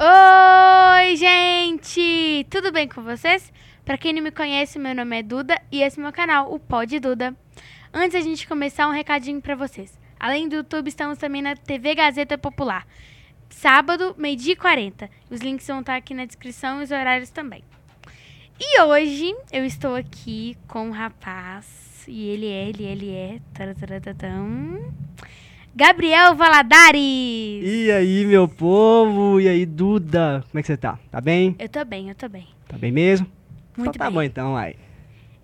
Oi, gente! Tudo bem com vocês? Pra quem não me conhece, meu nome é Duda e esse é meu canal, o Pod Duda. Antes da gente começar, um recadinho pra vocês. Além do YouTube, estamos também na TV Gazeta Popular. Sábado, meio-dia e 40. Os links vão estar aqui na descrição e os horários também. E hoje eu estou aqui com um rapaz. E ele é, ele, ele é. Tarataratão, Gabriel Valadares! E aí, meu povo? E aí, Duda? Como é que você tá? Tá bem? Eu tô bem, eu tô bem. Tá bem mesmo? Muito então, tá bem. bom então, aí.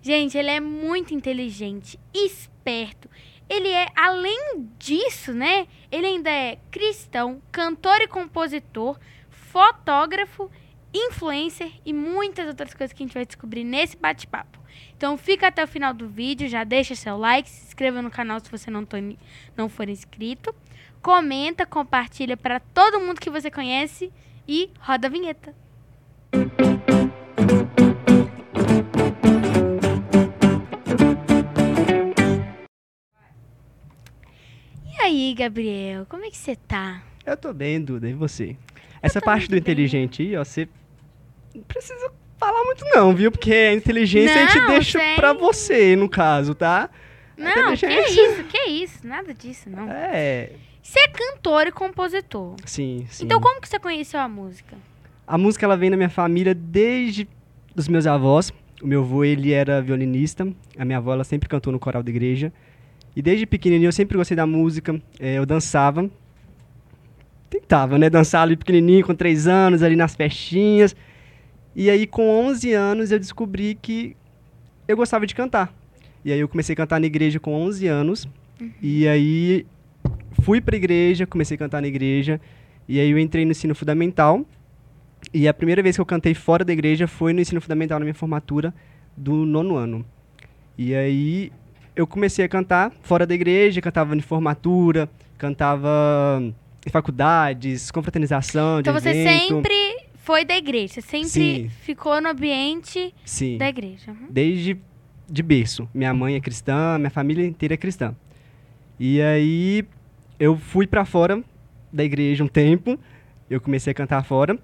Gente, ele é muito inteligente, esperto. Ele é, além disso, né? Ele ainda é cristão, cantor e compositor, fotógrafo, influencer e muitas outras coisas que a gente vai descobrir nesse bate-papo. Então fica até o final do vídeo, já deixa seu like, se inscreva no canal se você não, tô não for inscrito. Comenta, compartilha para todo mundo que você conhece e roda a vinheta. E aí, Gabriel, como é que você tá? Eu tô bem, Duda. E você? Essa parte do bem. inteligente aí, ó, você precisa falar muito não, viu? Porque a inteligência a gente Não, deixa sem- pra você, no caso, tá? Não, que inteligência. isso, que isso, nada disso, não. É, Você é cantor e compositor. sim, sim. Então como que você conheceu a música? A música, ela vem na minha família desde os meus avós. O meu avô, ele era violinista. A minha avó, ela sempre cantou no coral da igreja. E desde pequenininho eu sempre gostei da música. eh, eu dançava. Tentava, né? Dançar ali pequenininho, com três anos, ali nas festinhas. E aí, com 11 anos, eu descobri que eu gostava de cantar. E aí eu comecei a cantar na igreja com 11 anos. E aí fui pra igreja, comecei a cantar na igreja. E aí eu entrei no ensino fundamental. E a primeira vez que eu cantei fora da igreja foi no ensino fundamental, na minha formatura do nono ano. E aí eu comecei a cantar fora da igreja, cantava em formatura, cantava em faculdades, confraternização, de Então você evento. sempre foi da igreja, sempre Sim. ficou no ambiente Sim, da igreja. Uhum. desde de berço. Minha mãe é cristã, minha família inteira é cristã. E aí eu fui pra fora da igreja um tempo, eu comecei a cantar fora.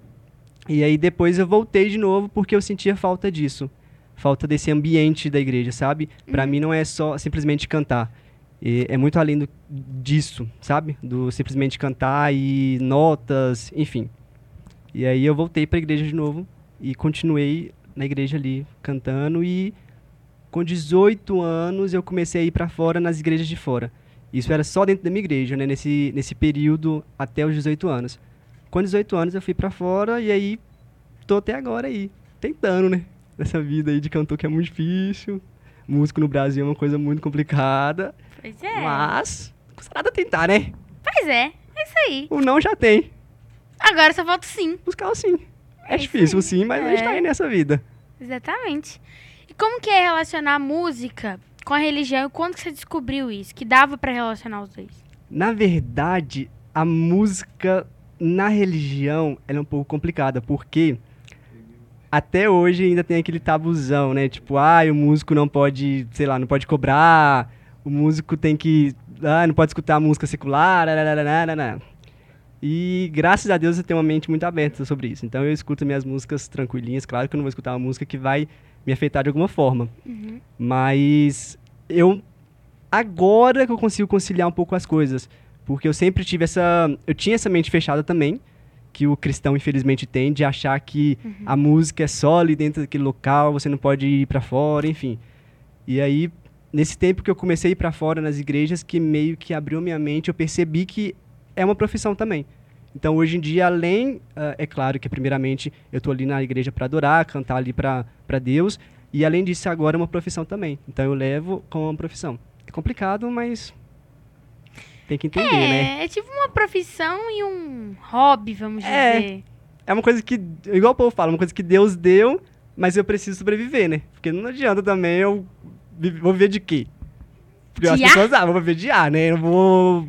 E aí depois eu voltei de novo porque eu sentia falta disso. Falta desse ambiente da igreja, sabe? Pra mim não é só simplesmente cantar. E é muito além do, disso, sabe? Do simplesmente cantar e notas, enfim. E aí eu voltei pra igreja de novo e continuei na igreja ali cantando e com 18 anos eu comecei a ir pra fora nas igrejas de fora. Isso era só dentro da minha igreja, né? Nesse, nesse período até os 18 anos. Com 18 anos eu fui pra fora e aí tô até agora aí, tentando, né? Nessa vida aí de cantor que é muito difícil. Músico no Brasil é uma coisa muito complicada. Pois é. Mas, custa nada tentar, né? Pois é, é isso aí. O não já tem. Agora só falta sim. Buscar o sim. É, É difícil aí. sim, mas a gente tá É. aí nessa vida. Exatamente. E como que é relacionar a música com a religião e quando que você descobriu isso? Que dava pra relacionar os dois? Na verdade, a música na religião é um pouco complicada, porque até hoje ainda tem aquele tabuzão, né? Tipo, ah, o músico não pode, sei lá, não pode cobrar, o músico tem que, ah, não pode escutar música secular, nananana. E graças a Deus eu tenho uma mente muito aberta sobre isso. Então eu escuto minhas músicas tranquilinhas, claro que eu não vou escutar uma música que vai me afetar de alguma forma. Uhum. Mas eu agora que eu consigo conciliar um pouco as coisas, porque eu sempre tive essa, eu tinha essa mente fechada também, que o cristão infelizmente tem de achar que a música é só ali dentro daquele local, você não pode ir pra fora, enfim. E aí nesse tempo que eu comecei a ir pra fora nas igrejas, que meio que abriu minha mente, eu percebi que é uma profissão também. Então, hoje em dia, além, ah, é claro que primeiramente eu estou ali na igreja para adorar, cantar ali para Deus, e além disso, agora é uma profissão também. Então, eu levo como uma profissão. É complicado, mas tem que entender, né? É, é tipo uma profissão e um hobby, vamos É. dizer. É uma coisa que, igual o povo fala, uma coisa que Deus deu, mas eu preciso sobreviver, né? Porque não adianta também eu vou viver de quê? Porque as De ar? pessoas, ah, vou viver de ar, né? Eu vou.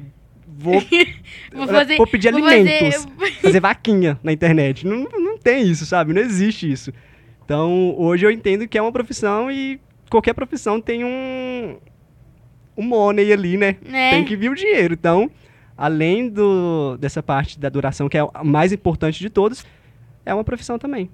Vou, Vou fazer. vou pedir vou alimentos. fazer- fazer vaquinha na internet. Não, não tem isso, sabe? Não existe isso. Então, hoje eu entendo que é uma profissão e qualquer profissão tem um um money ali, né? né? Tem que vir o dinheiro. Então, além do, dessa parte da duração, que é a mais importante de todos, é uma profissão também.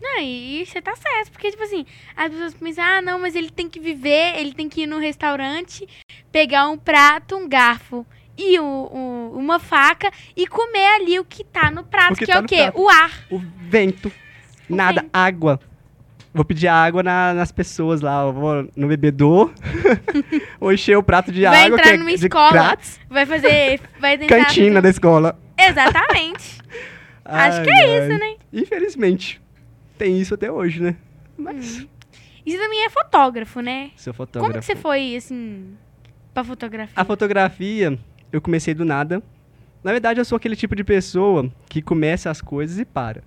Não, e você tá certo, porque, tipo assim, as pessoas pensam, ah, não, mas ele tem que viver, ele tem que ir no restaurante, pegar um prato, um garfo e um, um, uma faca e comer ali o que tá no prato, O que que, tá é o quê? prato. O ar. O vento, O nada, vento. água. Vou pedir água na- nas pessoas lá, eu vou no bebedouro, vou encher o prato de Vai água, entrar que é numa de escola. Vai fazer. Vai cantina da escola. Exatamente. Acho que Ai, é isso, ai. né? Infelizmente, tem isso até hoje, né? Mas, Hum. E você também é fotógrafo, né? sou fotógrafo. Como que você foi, assim, pra fotografia? A fotografia, eu comecei do nada. Na verdade, eu sou aquele tipo de pessoa que começa as coisas e para.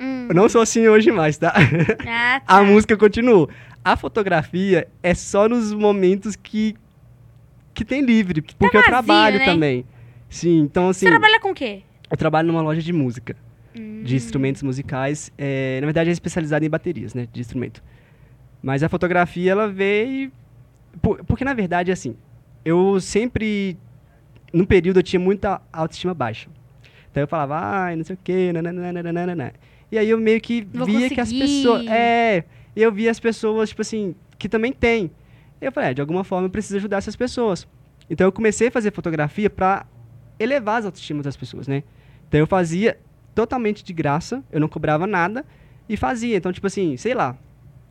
Hum. Eu não sou assim hoje mais, tá? Ah, tá. A música continua. A fotografia é só nos momentos que que tem livre, porque eu vazio, trabalho né? também. Sim, então assim, Você trabalha com o quê? eu trabalho numa loja de música, Hum. de instrumentos musicais. é, na verdade, é especializada em baterias, né, de instrumento. Mas a fotografia, ela veio... por- porque, na verdade, assim, eu sempre... No período, eu tinha muita autoestima baixa. Então, eu falava, ai, não sei o quê, nananana. E aí, eu meio que via que as conseguir. pessoas... É, eu via as pessoas, tipo assim, que também tem. Eu falei, é, de alguma forma, eu preciso ajudar essas pessoas. Então, eu comecei a fazer fotografia pra elevar as autoestimas das pessoas, né? Então, eu fazia totalmente de graça, eu não cobrava nada e fazia. Então, tipo assim, sei lá,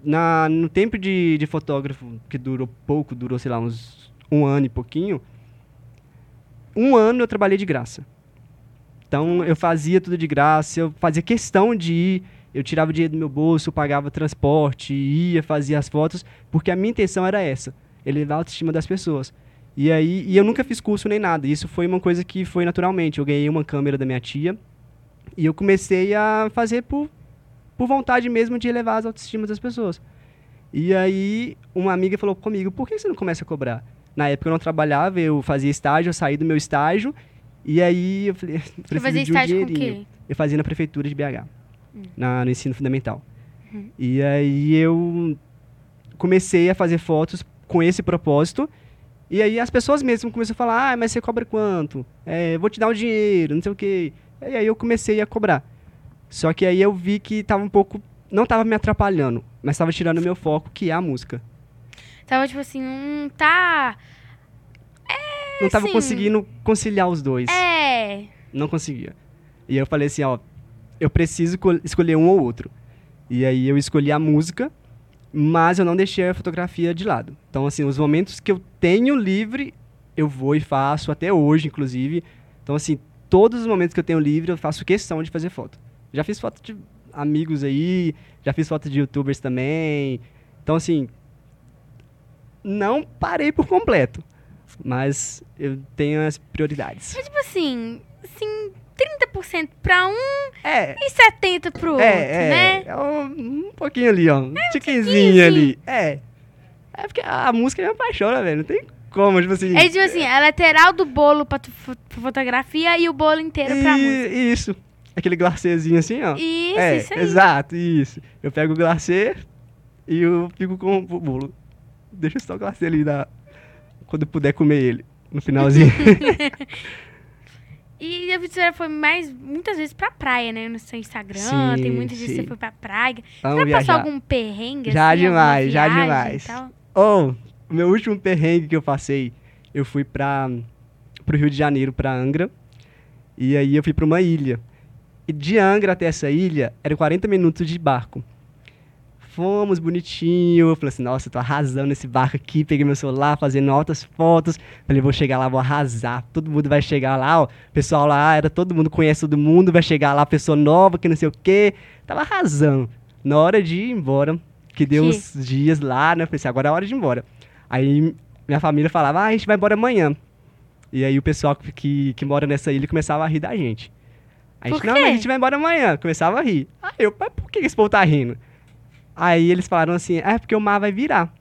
na, no tempo de, de fotógrafo, que durou pouco, durou, sei lá, uns um ano e pouquinho, um ano eu trabalhei de graça. Então, eu fazia tudo de graça, eu fazia questão de ir, eu tirava dinheiro do meu bolso, pagava transporte, ia, fazia as fotos, porque a minha intenção era essa, elevar a autoestima das pessoas. E aí, e eu nunca fiz curso nem nada, isso foi uma coisa que foi naturalmente. Eu ganhei uma câmera da minha tia, e eu comecei a fazer por, por vontade mesmo de elevar as autoestimas das pessoas. E aí, uma amiga falou comigo, por que você não começa a cobrar? Na época eu não trabalhava, eu fazia estágio, eu saí do meu estágio, e aí eu falei, Você fazia de um estágio com quê? Eu fazia na prefeitura de BH, na, no ensino fundamental. Uhum. E aí eu comecei a fazer fotos com esse propósito, e aí as pessoas mesmo começaram a falar, ah, mas você cobra quanto? É, vou te dar um dinheiro, não sei o quê. E aí eu comecei a cobrar. Só que aí eu vi que tava um pouco. Não tava me atrapalhando, mas tava tirando o meu foco, que é a música. Tava tipo assim, hum, tá. Não tava Sim. conseguindo conciliar os dois. É. Não conseguia. E eu falei assim, ó, eu preciso co- escolher um ou outro. E aí eu escolhi a música, mas eu não deixei a fotografia de lado. Então, assim, os momentos que eu tenho livre, eu vou e faço, até hoje, inclusive. Então, assim, todos os momentos que eu tenho livre, eu faço questão de fazer foto. Já fiz foto de amigos aí, já fiz foto de youtubers também. Então, assim, não parei por completo. Mas eu tenho as prioridades. Mas tipo assim, assim, 30% pra um É, e 70% pro outro, é, é, né? é um, um pouquinho ali, ó. Um tiquezinho tiquinho, ali. É. É porque a música me apaixona, velho. Não tem como, tipo assim. É tipo assim, a lateral do bolo pra, tu pra fotografia e o bolo inteiro pra e- música. Isso. Aquele glacêzinho assim, ó. Isso, é, isso aí. exato, isso. Eu pego o glacê e eu fico com o bolo. Deixa só o glacê ali da... quando puder comer ele. No finalzinho. E a Vitória foi mais, muitas vezes pra praia, né? No seu Instagram, Sim, tem muitas vezes que sim. você foi pra praia. Vamos Você já passou algum perrengue, Já assim, demais, já demais. tal? Oh, meu último perrengue que eu passei, eu fui pra, pro Rio de Janeiro, pra Angra. E aí eu fui pra uma ilha. E de Angra até essa ilha, eram 40 minutos de barco. Fomos bonitinho. Eu falei assim, nossa, eu tô arrasando nesse barco aqui. Peguei meu celular, fazendo altas fotos. Falei, vou chegar lá, vou arrasar. Todo mundo vai chegar lá, ó. O pessoal lá, era todo mundo conhece todo mundo. Vai chegar lá, pessoa nova, que não sei o quê. Tava arrasando. Na hora de ir embora, que deu Que? uns dias lá, né? Eu falei assim, agora é hora de ir embora. Aí minha família falava, ah, a gente vai embora amanhã. E aí o pessoal que, que, que mora nessa ilha começava a rir da gente. A gente, não, a gente vai embora amanhã. Começava a rir. Aí eu, mas por que esse povo tá rindo? Aí eles falaram assim, é porque o mar vai virar.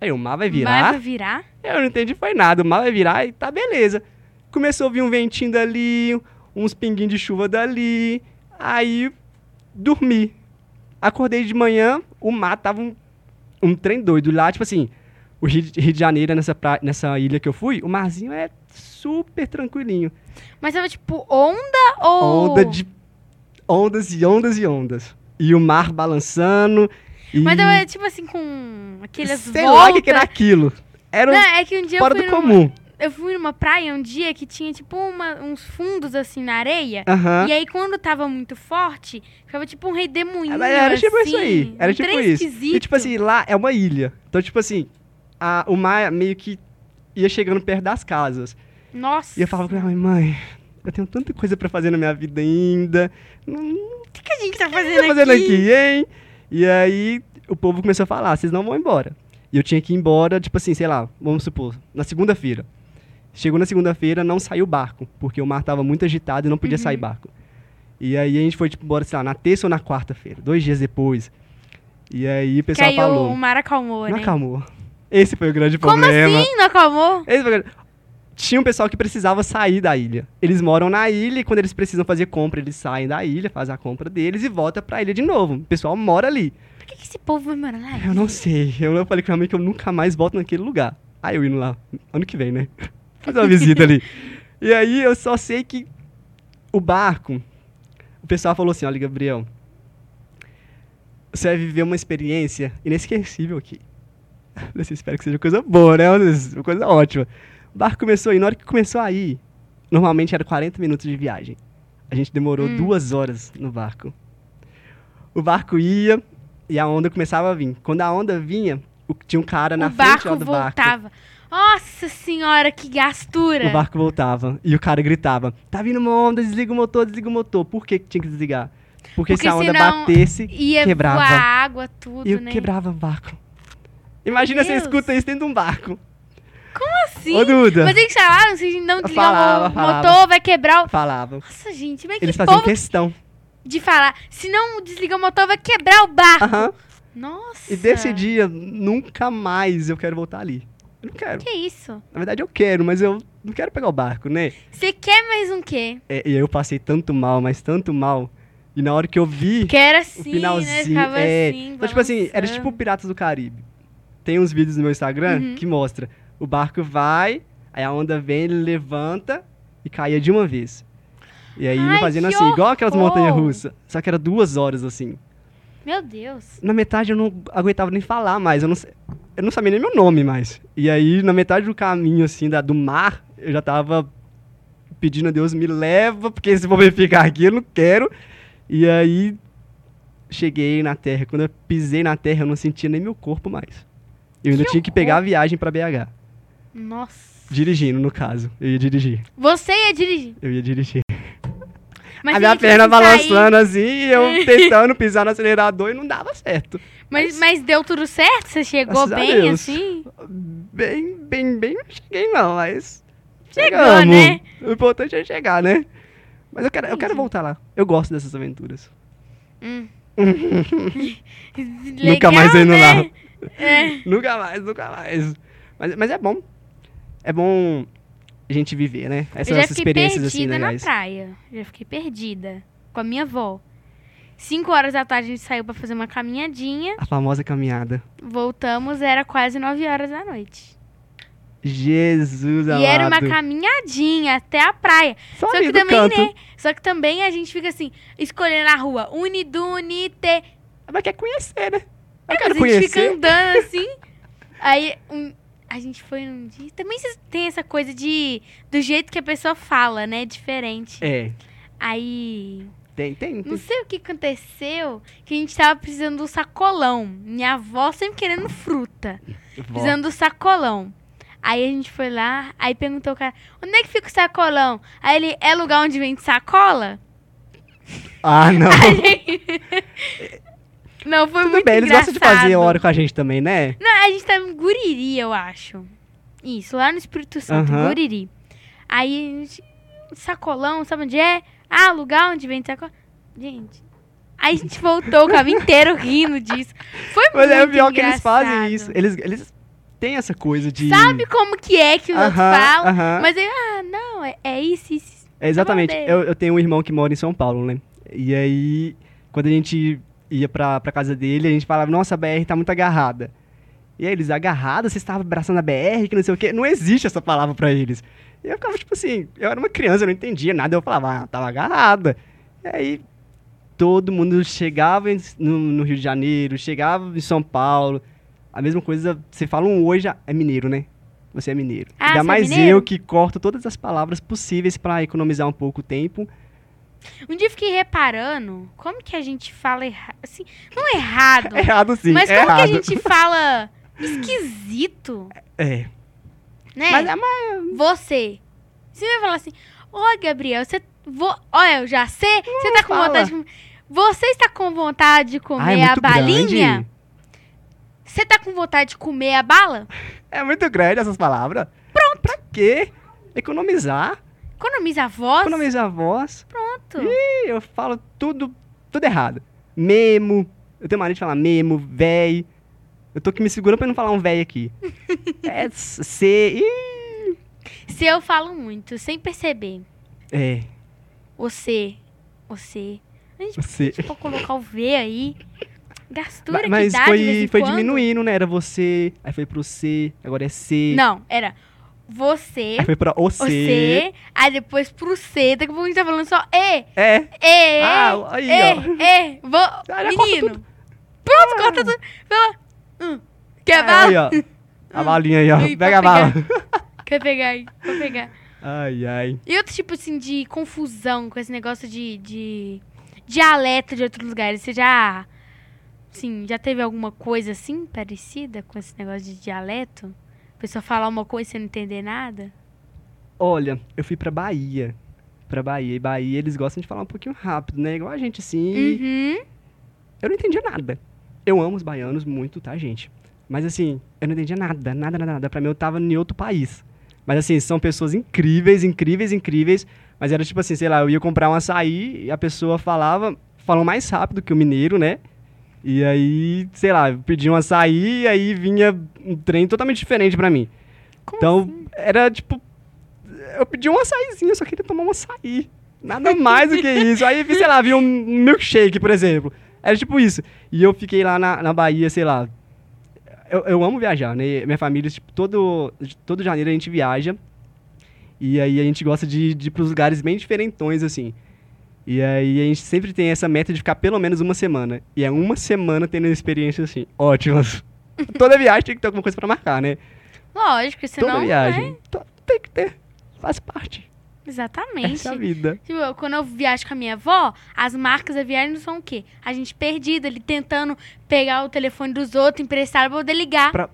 Aí o mar vai virar? vai virar? Eu não entendi, foi nada. O mar vai virar e tá beleza. Começou a vir um ventinho dali, uns pinguinhos de chuva dali. Aí dormi. Acordei de manhã, o mar tava um, um trem doido lá, tipo assim, O Rio de Rio de Janeiro, nessa, pra- nessa ilha que eu fui, o marzinho é super tranquilinho. Mas tava tipo onda ou. Onda de. Ondas e ondas e ondas. E o mar balançando. E... Mas tava tipo assim com aquelas Sei voltas. lá o que, que era aquilo. Era um Não, é que um dia fora eu do numa, comum. eu fui numa praia um dia que tinha tipo uma- uns fundos assim na areia. E aí quando tava muito forte, ficava tipo um redemoinho É, mas era tipo assim, isso aí. Era um tipo isso. esquisito. E tipo assim, lá é uma ilha. Então, tipo assim, a- o mar meio que ia chegando perto das casas. Nossa. E eu falava pra minha mãe, mãe, eu tenho tanta coisa pra fazer na minha vida ainda. Não o que, que a gente tá que fazendo, tá fazendo aqui, hein? E aí o povo começou a falar, vocês não vão embora. E eu tinha que ir embora, tipo assim, sei lá, vamos supor, na segunda-feira. Chegou na segunda-feira, não saiu o barco, porque o mar tava muito agitado e não podia Uhum. sair barco. E aí a gente foi tipo, embora, sei lá, na terça ou na quarta-feira, dois dias depois. E aí o pessoal aí falou, o mar acalmou, não né? acalmou. Esse foi o grande Como problema. assim não acalmou? Esse foi o grande- Tinha um pessoal que precisava sair da ilha. Eles moram na ilha e quando eles precisam fazer compra, eles saem da ilha, fazem a compra deles e voltam pra ilha de novo. O pessoal mora ali. Por que, que esse povo vai morar lá? Eu não sei. Eu falei com minha mãe que eu nunca mais volto naquele lugar. Aí eu indo lá, ano que vem, né? Fazer uma visita ali. E aí eu só sei que o barco, o pessoal falou assim, olha, Gabriel, você vai viver uma experiência inesquecível aqui. Eu espero que seja coisa boa, né? Uma coisa ótima. O barco começou a ir, na hora que começou a ir, normalmente era 40 minutos de viagem. A gente demorou Hum. duas horas no barco. O barco ia e a onda começava a vir. Quando a onda vinha, tinha um cara na o frente ó, do barco. voltava. Nossa senhora, que gastura. O barco voltava e o cara gritava: Tá vindo uma onda, desliga o motor, desliga o motor. Por que que tinha que desligar? Porque, Porque se a onda batesse, Ia quebrava. voar água, tudo, e eu né? quebrava o barco. Imagina você Deus. escuta isso dentro de um barco. Assim? Ô, Duda. Mas eles falaram, se não desligar Falava, o falava. motor, vai quebrar o... Falavam. Nossa, gente, mas Eles que faziam povo questão. de falar. Se não desligar o motor, vai quebrar o barco. Aham. Nossa. E desse dia, nunca mais eu quero voltar ali. Eu não quero. Que isso? Na verdade, eu quero, mas eu não quero pegar o barco, né? Você quer mais um quê? É, e eu passei tanto mal, mas tanto mal. E na hora que eu vi Quero o assim, né? finalzinho. Ficava é, assim, então, tipo assim, era tipo Piratas do Caribe. Tem uns vídeos no meu Instagram Uhum. que mostra. O barco vai, aí a onda vem, ele levanta e caía de uma vez. E aí Ai, fazendo assim, igual aquelas horror! montanhas russas. Só que era duas horas assim. Meu Deus. Na metade eu não aguentava nem falar mais. Eu não, eu não sabia nem meu nome mais. E aí, na metade do caminho, assim, da, do mar, eu já tava pedindo a Deus, me leva, porque se for me ficar aqui, eu não quero. E aí, cheguei na terra. Quando eu pisei na terra, eu não sentia nem meu corpo mais. Eu ainda Que tinha que pegar a viagem pra BH. Nossa. Dirigindo, no caso. Eu ia dirigir. Você ia dirigir. Eu ia dirigir. Mas a minha perna balançando assim, e eu tentando pisar no acelerador e não dava certo. Mas, mas deu tudo certo? Você chegou bem assim? Bem, bem, bem, não cheguei não, mas. Chegou, chegamos. né? O importante é chegar, né? Mas eu quero, eu quero voltar lá. Eu gosto dessas aventuras. Hum. Nunca mais indo né? lá. É. Nunca mais, nunca mais. Mas, mas é bom. É bom a gente viver, né? Essas, eu já fiquei experiências perdida assim na legais. praia. Já fiquei perdida. Com a minha avó. Cinco horas da tarde a gente saiu pra fazer uma caminhadinha. A famosa caminhada. Voltamos, era quase nove horas da noite. Jesus amado. E era uma caminhadinha até a praia. Só, Só que também, né? Só que também a gente fica assim, escolhendo a rua. Unidunite. Mas quer conhecer, né? Eu Mas quero a gente fica conhecer. andando assim. aí um- a gente foi num dia. Também tem essa coisa de. Do jeito que a pessoa fala, né? Diferente. É, Aí. tem, tem. Não tem. sei o que aconteceu. Que a gente tava precisando do sacolão. Minha avó sempre querendo fruta. Vó. Precisando do sacolão. Aí a gente foi lá, aí perguntou o cara, onde é que fica o sacolão? Aí ele, é lugar onde vende sacola? Ah, não. Não, foi Tudo muito bem, eles engraçado. gostam de fazer hora com a gente também, né? Não, a gente tava em Guriri, eu acho. Isso, lá no Espírito Santo, Aham. Guriri. Aí, a gente, sacolão, sabe onde é? Ah, lugar onde vende sacolão. Gente, aí a gente voltou o caminho inteiro rindo disso. Foi Mas muito é o pior que eles engraçado. fazem isso. Eles, eles têm essa coisa de. Sabe como que é que os outros Aham, falam? aham. Mas aí, ah, não, é, é isso, isso. É, exatamente. Tá Eu, eu tenho um irmão que mora em São Paulo, né? E aí, quando a gente ia pra, pra casa dele, a gente falava, nossa, a BR tá muito agarrada. E aí eles agarrados, vocês estavam abraçando a BR, que não sei o quê. Não existe essa palavra pra eles. E eu ficava, tipo assim, eu era uma criança, eu não entendia nada. Eu falava, ah, tava agarrada. E aí todo mundo chegava no, no Rio de Janeiro, chegava em São Paulo. A mesma coisa, você fala um já é mineiro, né? Você é mineiro. Ah, Ainda é mais mineiro? eu que corto todas as palavras possíveis pra economizar um pouco o tempo. Um dia eu fiquei reparando como que a gente fala errado. Assim, não errado. É errado sim, mas é como errado. que a gente fala esquisito, É. né? Mas, é mas Você. Você vai falar assim, oi, Gabriel, você. Vo... Olha, eu já sei. Você tá com fala. vontade de comer. Você está com vontade de comer Ah, é a muito balinha? grande. Você tá com vontade de comer a bala? É muito grande essas palavras. Pronto. Pra quê? Economizar. Economiza a voz. Economizar a voz. Pronto. Ih, eu falo tudo, tudo errado. Memo. Eu tenho mania de falar memo, véi. Eu tô aqui me segurando pra não falar um véi aqui. é, C. Ih. Se eu falo muito, sem perceber. É, Você. Você. A gente você. pode colocar o V aí. Gastura Ma- que Mas dá de vez foi, foi quando. diminuindo, né? Era você, aí foi pro C, agora é C. Não, era você, Aí foi pra o C. você, aí depois pro C, daqui a pouco a gente tá falando só E, É. E, Ah, aí, E, ó. E, vou, Ah, já corta menino. Pronto, corta tudo. Fala, hum, quer bala? Aí, ó. A balinha aí, ó. Aí, Pega a bala. Quer pegar aí, vou pegar. Ai, ai. E outro tipo, assim, de confusão com esse negócio de, de dialeto de outros lugares. Você já, assim, já teve alguma coisa assim, parecida com esse negócio de dialeto? A pessoa falar uma coisa e você não entender nada? Olha, eu fui pra Bahia. Pra Bahia. E Bahia, eles gostam de falar um pouquinho rápido, né? Igual a gente, assim. Uhum. Eu não entendia nada. Eu amo os baianos muito, tá, gente? Mas assim, eu não entendia nada, nada, nada, nada. Pra mim, eu tava em outro país. Mas assim, são pessoas incríveis, incríveis, incríveis. Mas era tipo assim, sei lá, eu ia comprar um açaí e a pessoa falava, falou mais rápido que o mineiro, né? E aí, sei lá, pedi um açaí e aí vinha um trem totalmente diferente pra mim. Como Então, assim? era tipo. Eu pedi um açaizinho, eu só queria tomar um açaí. Nada mais do que isso. Aí, sei lá, vi um milkshake, por exemplo. Era tipo isso. E eu fiquei lá na, na Bahia, sei lá. Eu, eu amo viajar, né? Minha família, tipo, todo, todo janeiro a gente viaja. E aí a gente gosta de, de ir pros lugares bem diferentões, assim. E aí a gente sempre tem essa meta de ficar pelo menos uma semana. E é uma semana tendo experiências assim, ótimas. Toda viagem tem que ter alguma coisa pra marcar, né? Lógico, senão. Toda viagem. Né? Tem que ter. Faz parte. Exatamente. Essa é a vida. Tipo, quando eu viajo com a minha avó, as marcas da viagem são o quê? A gente perdida ali, tentando pegar o telefone dos outros, emprestar pra poder ligar. Pra-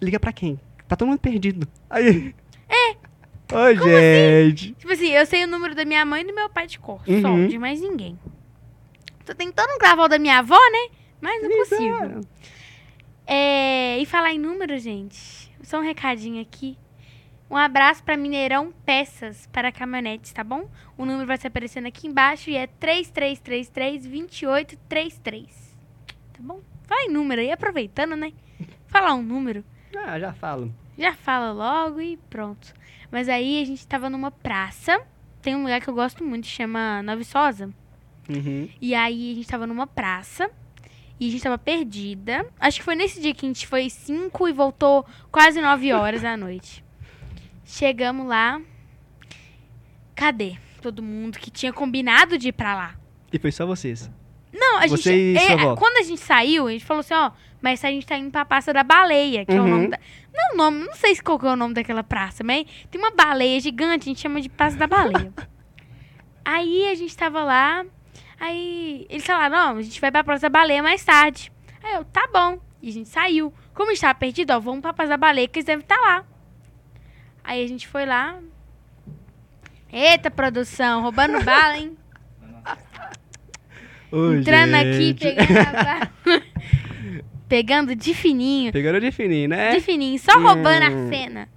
Liga pra quem? Tá todo mundo perdido. Aí. É. Oi, gente. Tipo assim, eu sei o número da minha mãe e do meu pai de cor. Só, Uhum. de mais ninguém. Tô tentando gravar o da minha avó, né? Mas não consigo. É, e falar em número, gente. Só um recadinho aqui. Um abraço pra Mineirão Peças para caminhonetes, tá bom? O número vai se aparecendo aqui embaixo e é 3333-2833. Tá bom? Fala em número aí, aproveitando, né? Falar um número. Ah, já falo. Já fala logo e pronto. Mas aí a gente tava numa praça. Tem um lugar que eu gosto muito, chama Nova Viçosa. Uhum. E aí a gente tava numa praça. E a gente tava perdida. Acho que foi nesse dia que a gente foi 5 e voltou quase 9 horas da noite. Chegamos lá. Cadê todo mundo que tinha combinado de ir pra lá? E foi só vocês. Não, a Você gente. e é, quando a gente saiu, a gente falou assim, ó, mas a gente tá indo pra Praça da Baleia, que é o Uhum. nome da. Não, o nome, não sei se qual que é o nome daquela praça, mas tem uma baleia gigante, a gente chama de Praça da Baleia. aí a gente tava lá, aí eles falaram, não, a gente vai pra Praça da Baleia mais tarde. Aí eu, tá bom. E a gente saiu. Como a gente tava perdido, ó, vamos pra Praça da Baleia, que eles devem estar lá. Aí a gente foi lá. Eita, produção, roubando bala, hein? Entrando aqui, gente. pegando a bala. Pegando de fininho. Pegando de fininho, né? De fininho, só roubando Hum. a cena.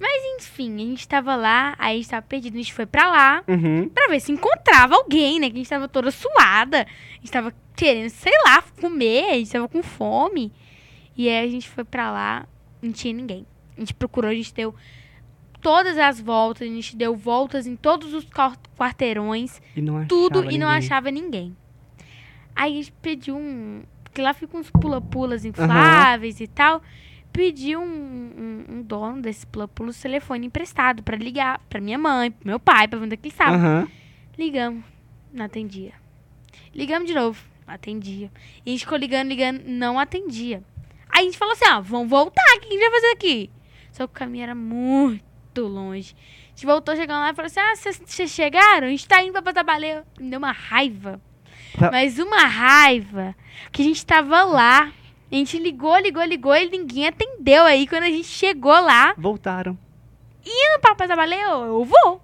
Mas enfim, a gente tava lá, aí a gente tava perdido, a gente foi pra lá Uhum. pra ver se encontrava alguém, né? Que a gente tava toda suada. A gente tava querendo, sei lá, comer, a gente tava com fome. E aí a gente foi pra lá, não tinha ninguém. A gente procurou, a gente deu todas as voltas, a gente deu voltas em todos os quar- quarteirões E tudo e não achava ninguém. Aí a gente pediu um. porque lá fica uns pula-pulas infláveis e tal. Pedi um, um, um dono desse pula-pulos telefone emprestado pra ligar pra minha mãe, pro meu pai, pra ver onde é que ele estava. Aham. Ligamos, não atendia. Ligamos de novo, não atendia. E a gente ficou ligando, ligando, não atendia. Aí a gente falou assim, ó, vamos voltar, o que a gente vai fazer aqui? Só que o caminho era muito longe. A gente voltou chegando lá e falou assim, ah, vocês chegaram? A gente tá indo pra Batabaleu. Me deu uma raiva. Tá. Mas uma raiva que a gente tava lá. A gente ligou, ligou, ligou e ninguém atendeu. Aí quando a gente chegou lá, Voltaram. indo pra Batabaleu, eu vou.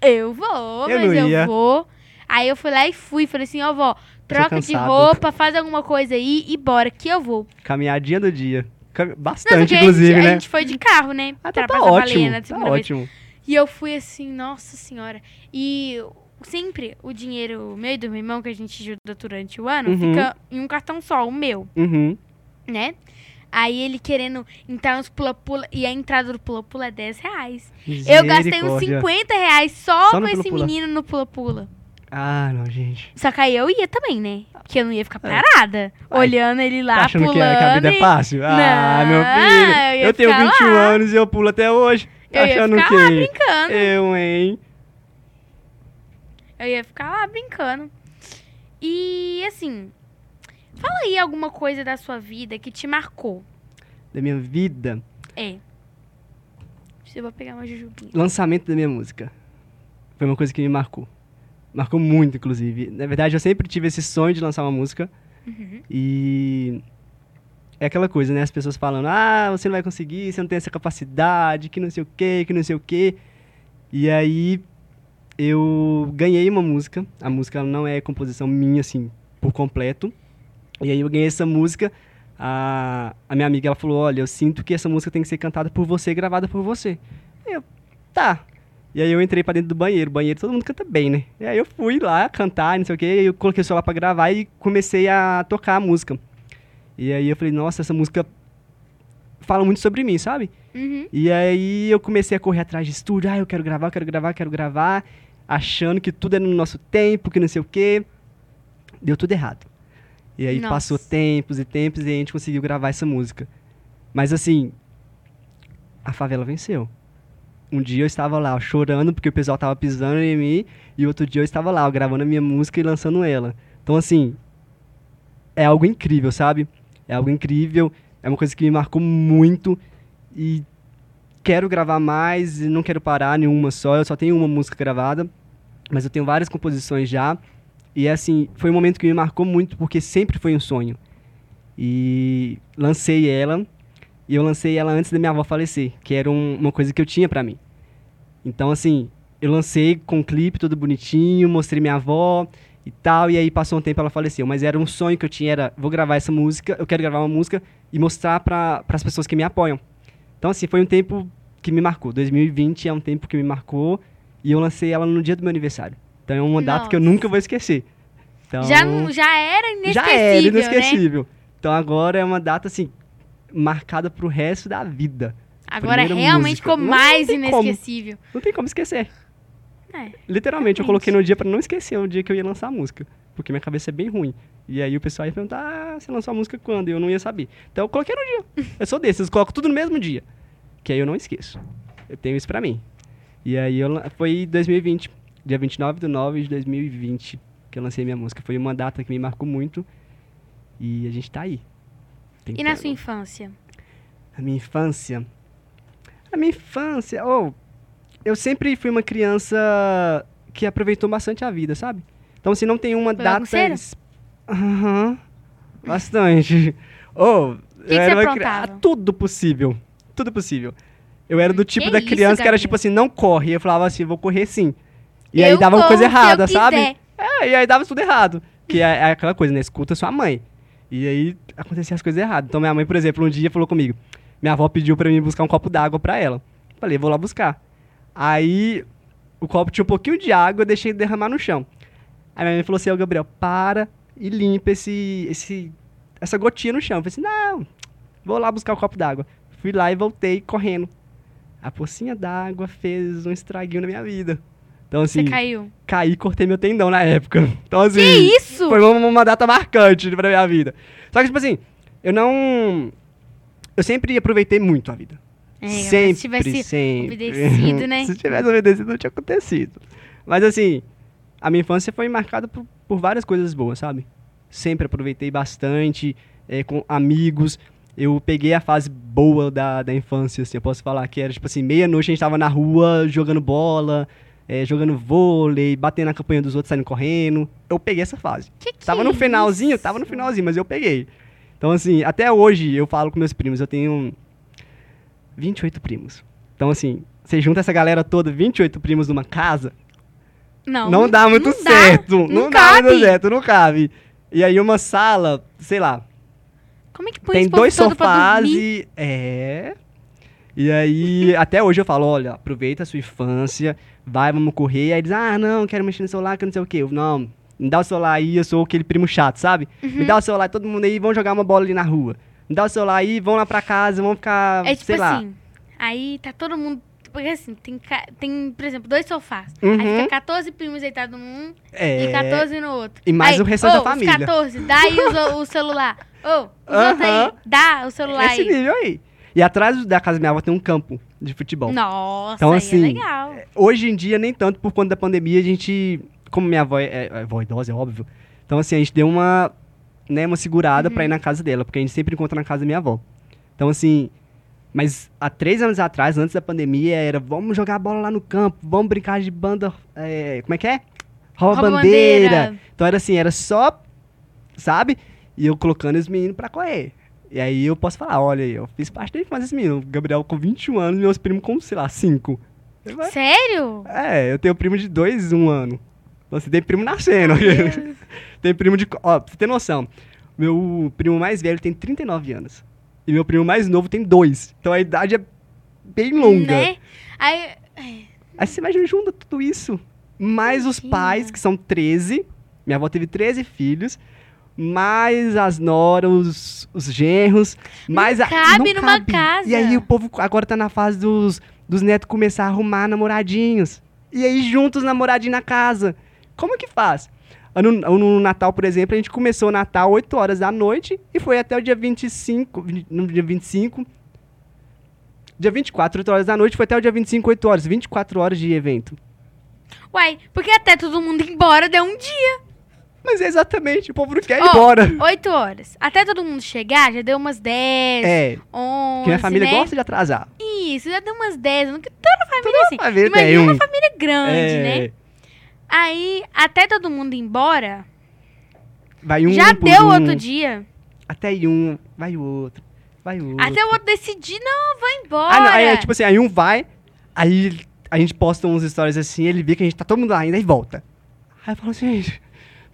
Eu vou, Eu mas eu vou. Aí eu fui lá e fui. Falei assim, ó, vó, troca de roupa, faz alguma coisa aí e bora, que eu vou. Caminhadinha do dia. Não, Bastante, porque inclusive, a gente, né? a gente foi de carro, né? Ah, pra tá Praça ótimo. Valena, Tá vez. ótimo. E eu fui assim, nossa senhora. E sempre o dinheiro meu e do meu irmão que a gente ajuda durante o ano Uhum. fica em um cartão só, o meu, Uhum. né? Aí ele querendo entrar nos pula-pula e a entrada do pula-pula é 10 reais. Eu gastei uns Misericórdia. 50 reais só, Só com esse pula-pula. menino no pula-pula. Ah, não, gente. Só que aí eu ia também, né? Porque eu não ia ficar parada. Vai. Olhando ele lá, Tá achando que, pulando. é, que a vida é e- fácil? Ah, Não, meu filho. eu Eu, tenho ficar 21 lá. anos e eu pulo até hoje. Tá Eu ia achando ficar lá brincando. Eu, hein? Eu ia ficar lá brincando. E assim, fala aí alguma coisa da sua vida que te marcou. Da minha vida. É. Eu vou pegar uma jujubinha. Lançamento da minha música. Foi uma coisa que me marcou. Marcou muito, inclusive. Na verdade, eu sempre tive esse sonho de lançar uma música. Uhum. E é aquela coisa, né? As pessoas falando, ah, você não vai conseguir, você não tem essa capacidade, que não sei o quê, que não sei o quê. E aí eu ganhei uma música. A música não é composição minha, assim, por completo. E aí eu ganhei essa música. A, a minha amiga ela falou, olha, eu sinto que essa música tem que ser cantada por você gravada por você. Eu, tá. E aí eu entrei pra dentro do banheiro. Banheiro todo mundo canta bem, né? E aí eu fui lá cantar, não sei o quê. Eu coloquei o celular pra gravar e comecei a tocar a música. E aí eu falei, nossa, essa música fala muito sobre mim, sabe? Uhum. E aí eu comecei a correr atrás de estúdio. Ah, eu quero gravar, eu quero gravar, eu quero gravar. Achando que tudo é no nosso tempo, que não sei o quê. Deu tudo errado. E aí Nossa. passou tempos e tempos e a gente conseguiu gravar essa música. Mas assim, a favela venceu. Um dia eu estava lá chorando porque o pessoal tava pisando em mim. E outro dia eu estava lá ó, gravando a minha música e lançando ela. Então assim, é algo incrível, sabe? É algo incrível. É uma coisa que me marcou muito. E quero gravar mais e não quero parar nenhuma só. Eu só tenho uma música gravada, mas eu tenho várias composições já. E assim, foi um momento que me marcou muito porque sempre foi um sonho. E lancei ela, e eu lancei ela antes da minha avó falecer, que era um- uma coisa que eu tinha pra mim. Então assim, eu lancei com um clipe todo bonitinho, mostrei minha avó e tal, e aí passou um tempo ela faleceu, mas era um sonho que eu tinha, era vou gravar essa música, eu quero gravar uma música e mostrar para as pessoas que me apoiam. Então assim, foi um tempo que me marcou. 2020 é um tempo que me marcou e eu lancei ela no dia do meu aniversário. Então é uma data que eu Nossa. nunca vou esquecer. Então, Já, já era inesquecível, já era né? inesquecível. Então agora é uma data assim marcada pro resto da vida. Agora Primeira realmente música. ficou Não mais tem como. inesquecível. Não tem como esquecer. É. Literalmente, eu Realmente. coloquei no dia pra não esquecer o dia que eu ia lançar a música. Porque minha cabeça é bem ruim. E aí o pessoal ia perguntar, ah, você lançou a música quando? E eu não ia saber. Então eu coloquei no dia. Eu sou desses, eu coloco tudo no mesmo dia. Que aí eu não esqueço. Eu tenho isso pra mim. E aí eu, foi 2020, dia 29 de 9 de 2020, que eu lancei minha música. Foi uma data que me marcou muito. E a gente tá aí. E na sua infância? A minha infância. A minha infância. Oh, eu sempre fui uma criança que aproveitou bastante a vida, sabe? Então, assim, não tem uma Foi data. Aham. Bastante. Oh, que eu você era uma cri- aprontava? ah, Tudo possível. Tudo possível. Eu era do tipo Que da isso, criança que era tipo assim, não corre. Eu falava assim, vou correr sim. E aí Eu dava uma coisa se errada, sabe? É, e aí dava tudo errado. Que é, é aquela coisa, né? Escuta sua mãe. E aí acontecia as coisas erradas. Então minha mãe, por exemplo, um dia falou comigo. Minha avó pediu pra mim buscar um copo d'água pra ela. Falei, vou lá buscar. Aí o copo tinha um pouquinho de água, eu deixei derramar no chão. Aí minha mãe falou assim, ô Gabriel, para e limpa esse, esse, essa gotinha no chão. Eu falei assim, não, vou lá buscar o copo d'água. Fui lá e voltei correndo. A pocinha d'água fez um estraguinho na minha vida. Então, assim, Você caiu. caí e cortei meu tendão na época. Então, assim. Que isso? Foi uma, uma data marcante pra minha vida. Só que, tipo assim, eu não. Eu sempre aproveitei muito a vida. É, sempre, se tivesse sempre. obedecido, né? se tivesse obedecido, não tinha acontecido. Mas, assim, a minha infância foi marcada por, por várias coisas boas, sabe? Sempre aproveitei bastante, é, com amigos. Eu peguei a fase boa da, da infância, assim, eu posso falar que era, tipo assim, meia-noite a gente tava na rua jogando bola, é, jogando vôlei, batendo na campanha dos outros, saindo correndo. Eu peguei essa fase. Que que Tava no é finalzinho, isso? tava no finalzinho, mas eu peguei. Então, assim, até hoje eu falo com meus primos, eu tenho 28 primos. Então, assim, você junta essa galera toda, 28 primos numa casa, Não, não, dá muito não dá, certo. não Não, dá cabe. muito certo, não cabe. E aí uma sala, sei lá, Como é que põe tem dois sofás e. É. E aí, até hoje eu falo, olha, aproveita a sua infância, vai, vamos correr. Aí eles, ah, não, quero mexer no celular, que eu não sei o quê. Eu, não, me dá o celular aí, eu sou aquele primo chato, sabe? Me Uhum. dá o celular, todo mundo aí, vamos jogar uma bola ali na rua. Me dá o celular aí, vão lá pra casa, vamos ficar, É tipo sei lá. assim, aí tá todo mundo... Porque assim, tem, tem, por exemplo, dois sofás. Uhum. Aí fica 14 primos deitados num É. e 14 no outro. E mais Aí, o restante da ô, os família. 14, dá aí o, o celular. Ô, os outros aí, dá o celular Esse aí. nível aí. E atrás da casa da minha avó tem um campo de futebol. Nossa, Então, aí assim, é legal. Hoje em dia, nem tanto por conta da pandemia, a gente. Como minha avó é, é, é avó idosa, é óbvio. Então, assim, a gente deu uma, né, uma segurada pra ir na casa dela, porque a gente sempre encontra na casa da minha avó. Então, assim. Mas há três anos atrás, antes da pandemia, era vamos jogar bola lá no campo, vamos brincar de banda. é, como é que é? Rouba, Rouba bandeira. bandeira. Então era assim, era só, sabe? E eu colocando os meninos pra correr. E aí eu posso falar, olha aí, eu fiz parte da infância desse menino. O Gabriel com 21 anos, meus primos com, sei lá, 5. Sério? É, eu tenho primo de dois, um ano. Você tem primo nascendo. Tem primo de. Ó, pra você ter noção. Meu primo mais velho tem 39 anos. E meu primo mais novo tem dois. Então a idade é bem longa. Né? Aí, Aí você imagina, junta tudo isso. Mais os pais, que são 13. Minha avó teve 13 filhos. Mais as noras, os, os genros. Mais a, cabe não numa cabe. casa. E aí o povo agora tá na fase dos, dos netos começar a arrumar namoradinhos. E aí juntos namoradinhos na casa. Como que faz? Ano, no Natal, por exemplo, a gente começou o Natal 8 horas da noite e foi até o dia 25. vi- No dia 25. Dia 24, 8 horas da noite, foi até o dia 25, 8 horas. 24 horas de evento. uai, porque até todo mundo ir embora deu um dia. Mas é exatamente, o povo não quer ir Ó, embora. 8 horas. Até todo mundo chegar, já deu umas 10, É, 11, que minha família né? gosta de atrasar. Isso, já deu umas 10. Nunca- Toda família assim. família Imagina tem uma um. família grande, É, né? Aí, até todo mundo ir embora, Vai um já por deu um, outro dia. Até aí um, vai o outro, vai o outro. Até o outro decidir, não, vou embora. Ah, não, aí é tipo assim, aí um vai, aí a gente posta uns stories assim, ele vê que a gente tá todo mundo lá ainda e volta. Aí eu falo assim, gente,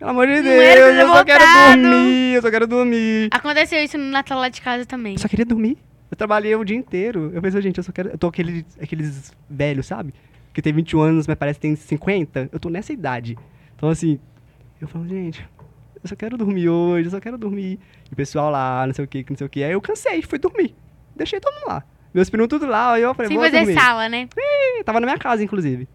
pelo amor de Deus, eu só quero dormir, eu só quero dormir. Aconteceu isso no Natal lá de casa também. Eu só queria dormir. Eu trabalhei o dia inteiro. Eu pensei, gente, eu só quero. Eu tô aquele, aqueles velhos, sabe? Que tem 21 anos, mas parece que tem 50. Eu tô nessa idade. Então, assim, eu falo, gente, eu só quero dormir hoje, eu só quero dormir. E o pessoal lá, não sei o que, não sei o que. Aí eu cansei, fui dormir. Deixei todo mundo lá. Meus primos tudo lá, aí eu falei, Sem vou fazer dormir. sala, né? Ih, Tava na minha casa, inclusive.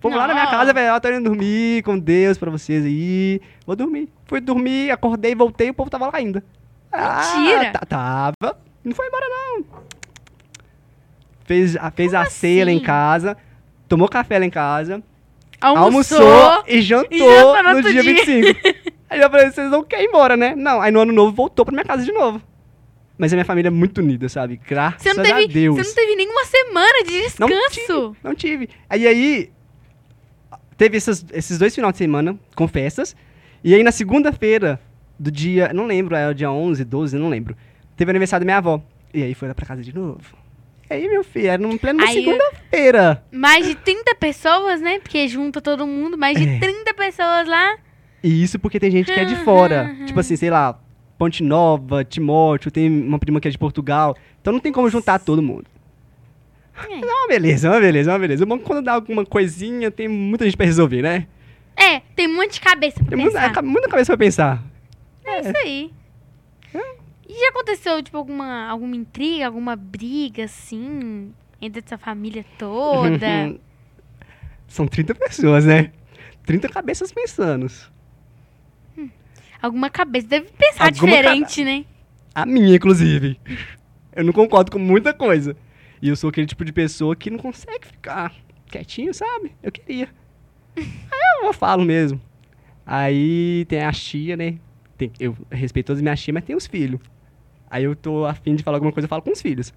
Fomos lá na minha Não. casa, velho, eu tô indo dormir, com Deus pra vocês aí. Vou dormir. Fui dormir, acordei, voltei, o povo tava lá ainda. Mentira. Ah, tá- tava. Não foi embora, não. Fez, a- fez a ceia lá em assim? casa, tomou café lá em casa, Almoçou. almoçou, e jantou, e no no dia dia. 25. aí eu falei, vocês não querem ir embora, né? Não, aí no ano novo voltou pra minha casa de novo. Mas a minha família é muito unida, sabe? Graças não, a teve, Deus. você não teve nenhuma semana de Não descanso. Não tive. Aí aí teve esses, esses dois finais de semana com festas. E aí na segunda-feira do dia, não lembro, era o dia 11, 12, não lembro. Teve o aniversário da minha avó. E aí foi lá pra casa de novo. E aí, meu filho, era no pleno Aí segunda-feira. Mais de 30 pessoas, né? Porque junta todo mundo, mais de É. 30 pessoas lá. E isso porque tem gente que é de fora. tipo assim, sei lá, Ponte Nova, Timóteo, tem uma prima que é de Portugal. Então não tem como juntar todo mundo. É. É uma beleza, é uma beleza, é uma beleza. O bom é quando dá alguma coisinha, tem muita gente pra resolver, né? É, tem um monte de cabeça pra Tem muita, pensar. muita cabeça pra pensar. É isso aí. E já aconteceu, tipo, alguma, alguma intriga, alguma briga, assim, entre essa família toda? são 30 pessoas, né? 30 cabeças pensando. Alguma cabeça deve pensar Alguma diferente, né? A minha, inclusive. Eu não concordo com muita coisa. E eu sou aquele tipo de pessoa que não consegue ficar quietinho, sabe? Eu queria. Aí eu falo mesmo. Aí tem a tia, né? Tem- eu respeito todas as minhas tias, mas tem os filhos. Aí eu tô afim de falar alguma coisa, eu falo com os filhos.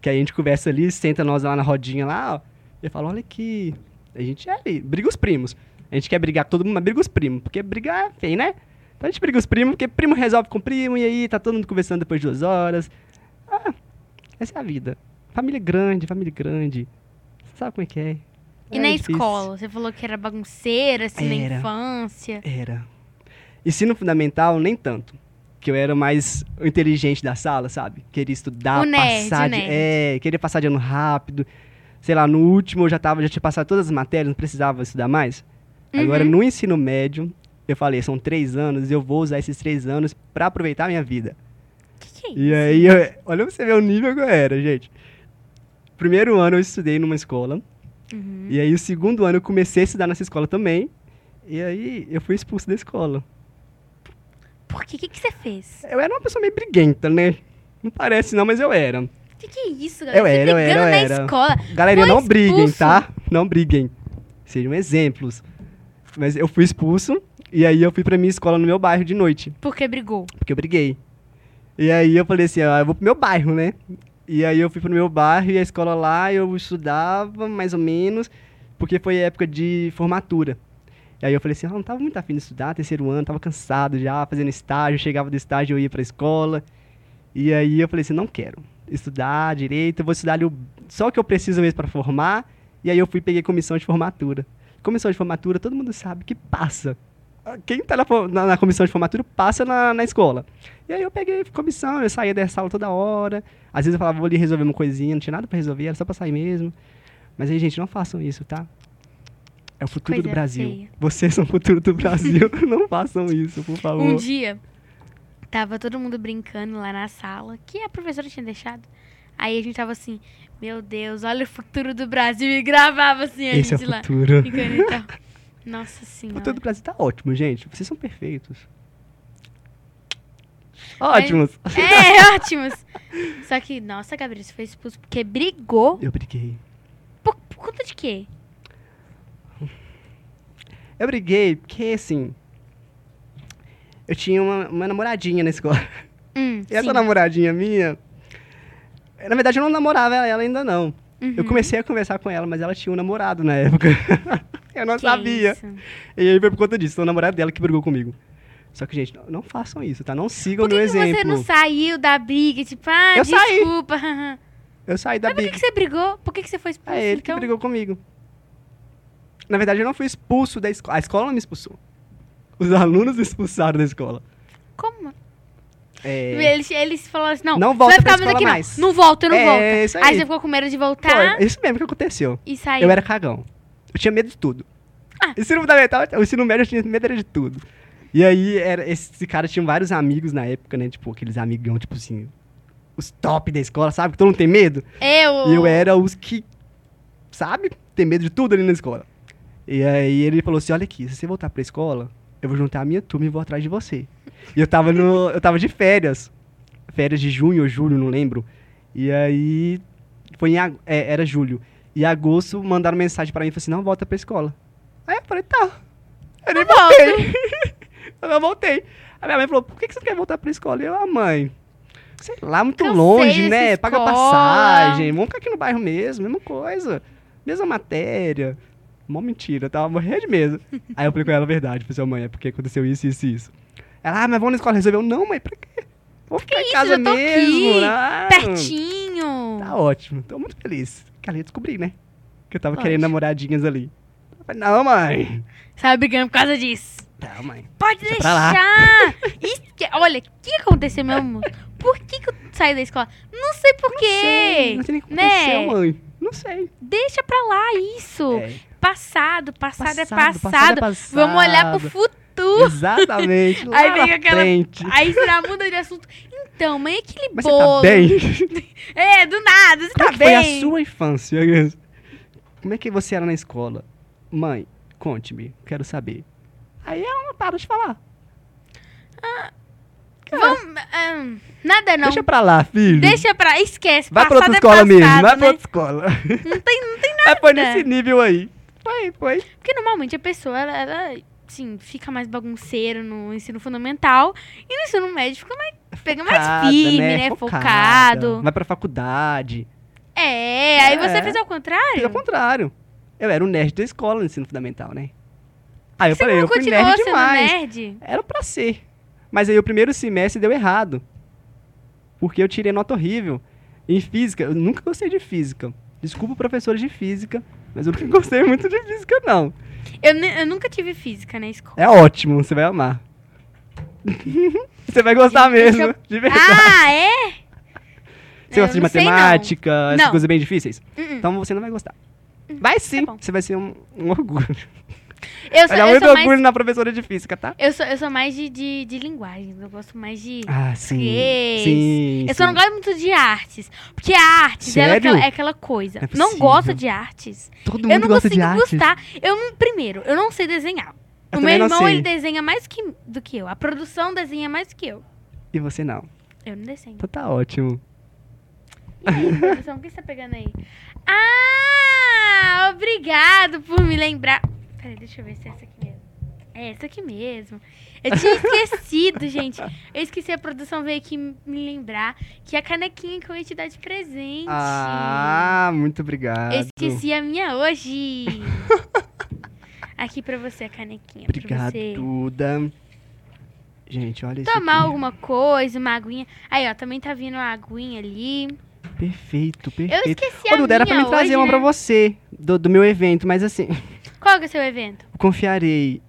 Que aí a gente conversa ali, senta nós lá na rodinha lá, ó. E eu falo, olha aqui. A gente é ali, briga os primos. A gente quer brigar com todo mundo, mas briga os primos. Porque brigar é feio, né? Então a gente briga os primos, porque primo resolve com primo, e aí tá todo mundo conversando depois de duas horas. Ah, essa é a vida. Família grande, família grande. Você sabe como é que é. E É na difícil. escola? Você falou que era bagunceira, assim, Era. na infância. Era. Ensino fundamental, nem tanto. Que eu era mais inteligente da sala, sabe? Queria estudar, nerd, passar de. É, queria passar de ano rápido. Sei lá, no último eu já, tava, já tinha passado todas as matérias, não precisava estudar mais. Agora, Uhum. no ensino médio, eu falei, são três anos, eu vou usar esses três anos pra aproveitar a minha vida. Que que é isso? E aí, eu- olha pra você ver o nível que eu era, gente. Primeiro ano eu estudei numa escola. Uhum. E aí, o segundo ano eu comecei a estudar nessa escola também. E aí, eu fui expulso da escola. Por quê? O que, que você fez? Eu era uma pessoa meio briguenta, né? Não parece não, mas eu era. O que, que é isso, galera? Eu Você era, eu era, eu na era. escola. Galerinha, Foi não briguem, expulso? tá? Não briguem. Sejam exemplos. Mas eu fui expulso. E aí, eu fui pra minha escola no meu bairro de noite. Porque brigou. Porque eu briguei. E aí, eu falei assim, ó, eu vou pro meu bairro, né? E aí, eu fui pro meu bairro e a escola lá eu estudava, mais ou menos, porque foi época de formatura. E aí eu falei assim, ah, não tava muito afim de estudar, terceiro ano, tava cansado já, fazendo estágio, chegava do estágio, eu ia pra escola. E aí eu falei assim, não quero estudar direito, vou estudar ali só o que eu preciso mesmo pra formar. E aí eu fui peguei comissão de formatura. Comissão de formatura, todo mundo sabe que passa. Quem tá na, na- na comissão de formatura passa na, na escola. E aí eu peguei comissão, eu saía dessa sala toda hora. Às vezes eu falava, vou ali resolver uma coisinha, não tinha nada pra resolver, era só pra sair mesmo. Mas aí, gente, não façam isso, tá? É o futuro do Coisa Brasil. feia. Vocês são o futuro do Brasil. não façam isso, por favor. Um dia, tava todo mundo brincando lá na sala, que a professora tinha deixado. Aí a gente tava assim, meu Deus, olha o futuro do Brasil. E gravava assim a Esse é o gente lá. futuro. E caneta. Nossa O senhora. futuro do Brasil tá ótimo, gente. Vocês são perfeitos. Ótimos. É, ótimos. Só que, nossa, Gabriel, você foi expulso porque brigou. Eu briguei. Por, por conta de quê? Eu briguei porque, assim. Eu tinha uma, uma namoradinha na escola. Hum, E essa sim. namoradinha minha. Na verdade, eu não namorava ela ainda, não. Eu Uhum. comecei a conversar com ela, mas ela tinha um namorado na época. eu não Que sabia. isso? E aí foi por conta disso. Foi o namorado dela que brigou comigo. Só que, gente, não, não façam isso, tá? Não sigam Por o meu que, que exemplo. você não saiu da briga? Tipo, ah, Eu saí. desculpa. Eu saí da Mas por que, briga. que você brigou? Por que, que você foi expulso? É ele então? que brigou comigo. Na verdade, eu não fui expulso da escola. A escola não me expulsou. Os alunos me expulsaram da escola. Como? É... Eles, eles falaram assim, não, Não volta vai ficar mais aqui mais. não. Não volta, eu não É, volta. isso aí. você ficou com medo de voltar Foi, isso mesmo que aconteceu. e saiu. Eu era cagão. Eu tinha medo de tudo. Ah. Ensino fundamental, o ensino médio eu tinha medo de tudo. E aí, era, esse cara tinha vários amigos na época, né? Tipo, aqueles amigão, tipo assim, os top da escola, sabe? Que todo mundo tem medo. Eu. E eu era os que, sabe? Tem medo de tudo ali na escola. E aí ele falou assim, olha aqui, se você voltar pra escola, eu vou juntar a minha turma e vou atrás de você. E eu tava no. Eu tava de férias. Férias de junho ou julho, não lembro. E aí. Foi em, é, era julho. E em agosto mandaram mensagem pra mim e falaram assim, não, volta pra escola. Aí eu falei, tá. Eu nem voltei. eu voltei. A minha mãe falou, por que que você quer voltar pra escola? E eu, ah, mãe, sei lá, muito Cansei longe, né? Paga escola. passagem, vamos ficar aqui no bairro mesmo, mesma coisa. Mesma matéria. Mó mentira, eu tava morrendo de medo. Aí eu falei com ela a verdade, falei assim, "Ô, mãe, é porque aconteceu isso, isso e isso. Ela, ah, mas vamos na escola resolver. Eu, não, mãe, pra quê? Vou ficar em isso, casa tô mesmo. aqui, não." Pertinho. Tá ótimo, tô muito feliz. Que ali eu descobri, né? Que eu tava Lógico. querendo namoradinhas ali. Eu falei, não, mãe. Sabe brigando por causa disso. Não, mãe. Pode Deixa pra deixar. Isso que- olha, o que aconteceu, meu amor? Por que, que eu saí da escola? Não sei por Não sei, quê. não sei nem o que né? aconteceu, mãe. Não sei. Deixa pra lá isso. É. Passado, passado, é Passado, passado. passado é passado. Vamos olhar pro futuro. Exatamente. lá Aí vem aquela- frente. Aí você já muda de assunto. Então, mãe, aquele Mas você bolo. tá bem? É, do nada, você Como tá é que foi bem. a sua infância? Como é que você era na escola? mãe, conte-me, quero saber. Aí ela não para de falar. Vamos, ah, nada não. Deixa pra lá, filho. Deixa pra. Esquece. Vai pra outra passado é escola mesmo, passado, vai pra né? outra escola. Não tem, não tem Aí foi nada. nesse nível aí. Foi, foi. Porque normalmente a pessoa, ela, ela assim, fica mais bagunceira no ensino fundamental e no ensino médio fica mais. Pega mais Focada, firme, né? Focada. Focado. Vai pra faculdade. É, aí você É. fez ao contrário. Pelo contrário. Eu era o nerd da escola no ensino fundamental, né? Aí eu Você falei, não eu fui nerd sendo demais. nerd? Era pra ser. Mas aí o primeiro semestre deu errado. Porque eu tirei nota horrível. Em física, eu nunca gostei de física. Desculpa, professores de física, mas eu nunca gostei muito de física, não. Eu, eu nunca tive física na escola. É ótimo, você vai amar. você vai gostar mesmo, eu- de verdade. Ah, é? você gosta de não sei, matemática, essas Não. coisas bem difíceis? Uh-uh. Então você não vai gostar. Vai sim, bom. você vai ser um, um orgulho. Eu sou, eu muito sou orgulho mais, na professora de física, tá? eu sou, eu sou mais de, de, de linguagens. Eu gosto mais de. Ah, sim. Sim, Eu só não sim. gosto muito de artes. Porque a artes é, aquela, é aquela coisa. Não é não gosto de artes. Todo Eu mundo não gosta de consigo artes. gostar. Eu não, primeiro, eu não sei desenhar. Eu o meu irmão, ele desenha mais que, do que eu. A produção desenha mais do que eu. E você não. Eu não desenho. Então tá ótimo. E aí, produção, o que você tá pegando aí? Ah, obrigado por me lembrar. Peraí, deixa eu ver se é essa aqui mesmo. É essa aqui mesmo. Eu tinha esquecido, gente. Eu esqueci, a produção veio aqui me lembrar que a canequinha que eu ia te dar de presente. Ah, muito obrigado. eu esqueci a minha hoje. aqui pra você a canequinha. pra Obrigado, você Duda. Gente, olha isso tomar alguma coisa, uma aguinha. Aí, ó, também tá vindo uma aguinha ali. Perfeito, Eu perfeito. esqueci Ô, a Duda, era pra me trazer hoje, uma né? pra você, do, do meu evento, mas assim, Qual que é o seu evento? confiarei.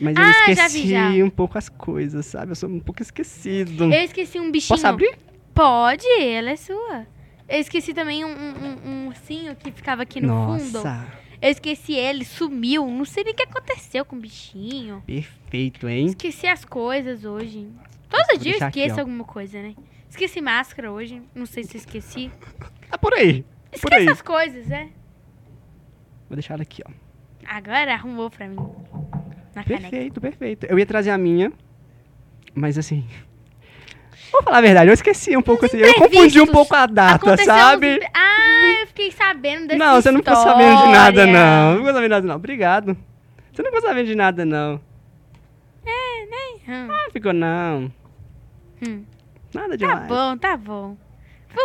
Mas eu Ah, já vi, esqueci já. um pouco as coisas, sabe? Eu sou um pouco esquecido. Eu esqueci um bichinho. Posso abrir? Pode, ela é sua. Eu esqueci também um, um, um- ursinho que ficava aqui no fundo. Nossa, Eu esqueci ele, sumiu. Não sei nem o que aconteceu com o bichinho. perfeito, hein? Esqueci as coisas hoje. Todo Vou dia eu aqui, esqueço ó. alguma coisa, né? Esqueci máscara hoje. Não sei se esqueci. Ah, por aí. Esqueço as coisas, né? Vou deixar ela aqui, ó. Agora arrumou pra mim. Na caneca. Perfeito, perfeito. Eu ia trazer a minha, mas assim. Vou falar a verdade, eu esqueci um pouco assim. Eu confundi um pouco a data, Aconteceu sabe? uns Ah, eu fiquei sabendo dessa Não, você não ficou sabendo de nada, não. Não ficou sabendo de nada, não. Obrigado. Você não ficou sabendo de nada, não. Hum, Não ficou, não. hum. Nada Tá demais. bom, tá bom.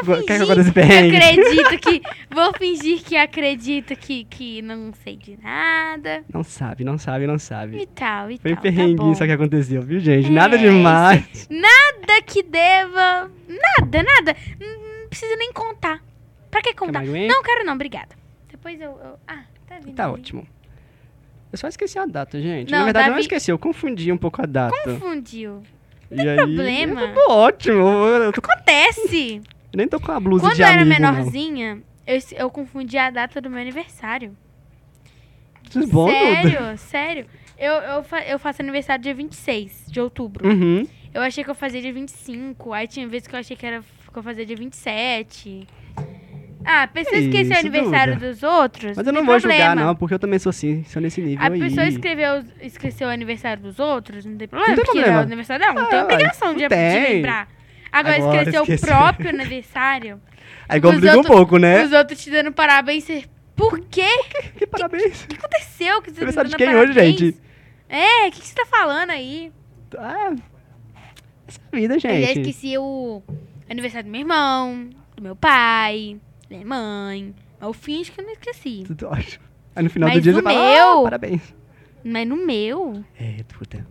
Vou Quer fingir que eu conte esse que perrengue? acredito que... Vou fingir que acredito que, que não sei de nada. Não sabe, não sabe, não sabe. E tal, e Foi um tal. tá perrenguinho bom. só que aconteceu, viu, gente? Nada É, demais. Nada que deva... Nada, nada. Não não precisa nem contar. Pra que contar? mais? Não, quero não, obrigada. Depois eu... eu- Ah, tá vindo Tá ali. ótimo. Eu só esqueci a data, gente. Não, Na verdade, eu não Davi- esqueci, eu confundi um pouco a data. Confundiu. e aí, problema. eu tô ótimo. Eu, tô- Acontece. Eu nem tô com a blusa Quando de eu era amigo, não. menorzinha, eu, eu confundi a data do meu aniversário. Tudo é bom, Duda? sério, sério. Eu, eu, fa- eu faço aniversário dia 26 de outubro. Uhum. Eu achei que eu fazia dia 25. Aí tinha vezes que eu achei que, era, que eu fazia dia 27. Ah, a pessoa Que esqueceu o aniversário dos outros. Mas eu não tem vou problema. julgar, não, porque eu também sou assim, sou nesse nível A aí. pessoa escreveu, esqueceu o aniversário dos outros, não tem problema. Não tem porque problema. é o aniversário dela, não tem Ah, obrigação de, não de tem. lembrar. Agora, Agora esqueceu o próprio aniversário. Aí complica Os um pouco, né? Os outros te dando parabéns. Você... Por quê? Que parabéns. O que aconteceu? Que você tá Aniversário de quem hoje, parabéns? gente? É, o que, que você tá falando aí? Ah, essa vida, Eu já gente. esqueci o aniversário do meu irmão, do meu pai, da minha mãe. Eu finge que eu não esqueci. Tudo ótimo. Aí no final Mas do dia você fala, meu- ah, parabéns. Mas no meu, É, Duda.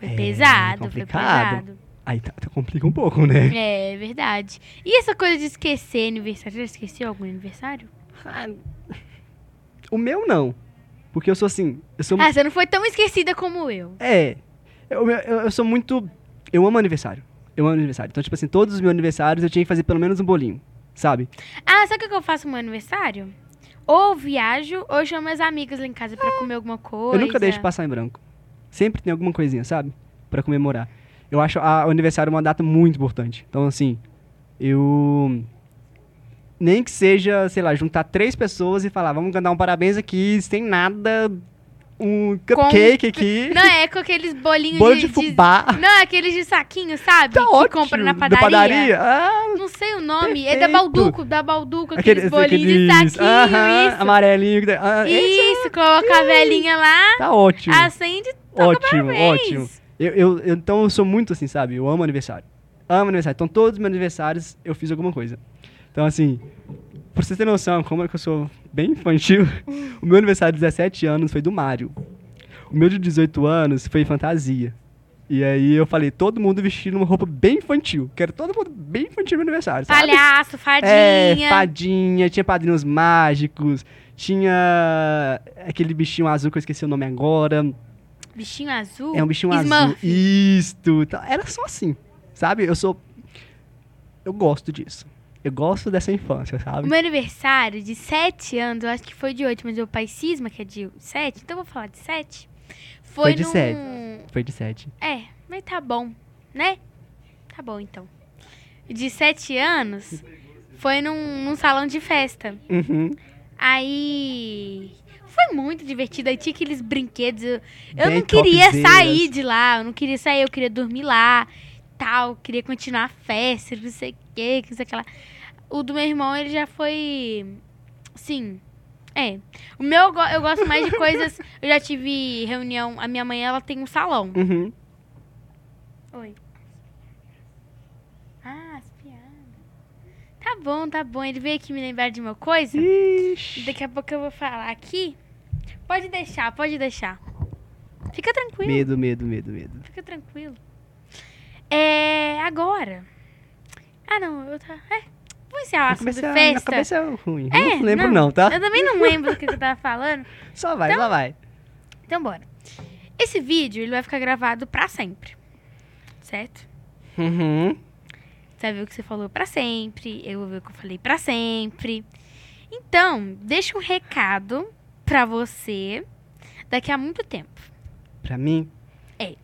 foi É, pesado, foi complicado. pesado. Aí tá, tá- complica um pouco, né? É verdade. E essa coisa de esquecer aniversário? Já esqueceu algum aniversário? Ah, O meu não. Porque eu sou assim, eu sou... Ah, você não foi tão esquecida como eu. É. Eu, eu, eu sou muito... Eu amo aniversário. Eu amo aniversário. Então, tipo assim, todos os meus aniversários eu tinha que fazer pelo menos um bolinho. Sabe? Ah, sabe o que eu faço no meu aniversário? Ou viajo, ou chamo as amigas lá em casa pra comer alguma coisa. Eu nunca deixo passar em branco. Sempre tem alguma coisinha, sabe? Pra comemorar. Eu acho a- o aniversário uma data muito importante. Então, assim, eu. Nem que seja, sei lá, juntar três pessoas e falar, vamos cantar um parabéns aqui, sem nada, um cupcake aqui, Não, é com aqueles bolinhos bolo de, de fubá. Não, aqueles de saquinho, sabe? Tá que ótimo. compra na Da padaria. padaria? Ah, Não sei o nome. É da Perfeito. Balduco, da Balduco, aqueles, aqueles, bolinhos aqueles de saquinho, aham, isso. amarelinho. Ah, esse Isso, coloca a velhinha lá, Tá ótimo. acende, toca Ótimo, parabéns. ótimo. Eu, eu- eu- então eu sou muito assim, sabe? Eu amo aniversário. Amo aniversário. Então todos os meus aniversários eu fiz alguma coisa. Então assim, pra vocês terem noção, como é que eu sou bem infantil, o meu aniversário de 17 anos foi do Mário. O meu de 18 anos foi fantasia. E aí eu falei, todo mundo vestindo uma roupa bem infantil. Quero todo mundo bem infantil no meu aniversário, sabe? Palhaço, fadinha. É, fadinha, tinha padrinhos mágicos, tinha aquele bichinho azul que eu esqueci o nome agora. Bichinho azul. É um bichinho azul. Smurf. Isto. tá. Era só assim, sabe? Eu sou... Eu gosto disso. Eu gosto dessa infância, O sabe? meu aniversário de 7 anos, eu acho que foi de 8, mas meu pai cisma que é de 7, então eu vou falar de 7. Foi, Foi de num... sete. Foi de sete. É, mas tá bom, né? Tá bom, então. De 7 anos, foi num, num salão de festa. Uhum. Aí... Foi muito divertido, aí tinha aqueles brinquedos. Eu, não queria sair de lá, eu não queria sair, eu queria dormir lá, tal, queria continuar a festa, não sei o que, não sei o que lá. O do meu irmão, ele já foi. Sim. É. O meu, eu gosto mais de coisas. Eu já tive reunião. A minha mãe, ela tem um salão. Uhum. Oi. Ah, as piadas. Tá bom, tá bom. Ele veio aqui me lembrar de uma coisa. Ixi. Daqui a pouco eu vou falar aqui. Pode deixar, pode deixar. Fica tranquilo. Medo, medo, medo, medo. Fica tranquilo. É. Agora. Ah, não. Eu tá. É. Vamos encerrar o assunto cabeça, minha festa. cabeça é ruim. É, eu não lembro não, tá? Eu também não lembro do que eu tava falando. Só vai, só vai. Então, bora. Esse vídeo, ele vai ficar gravado pra sempre. Certo? Uhum. Você vai ver o que você falou pra sempre. Eu vou ver o que eu falei pra sempre. Então, deixa um recado pra você daqui a muito tempo. Pra mim? É.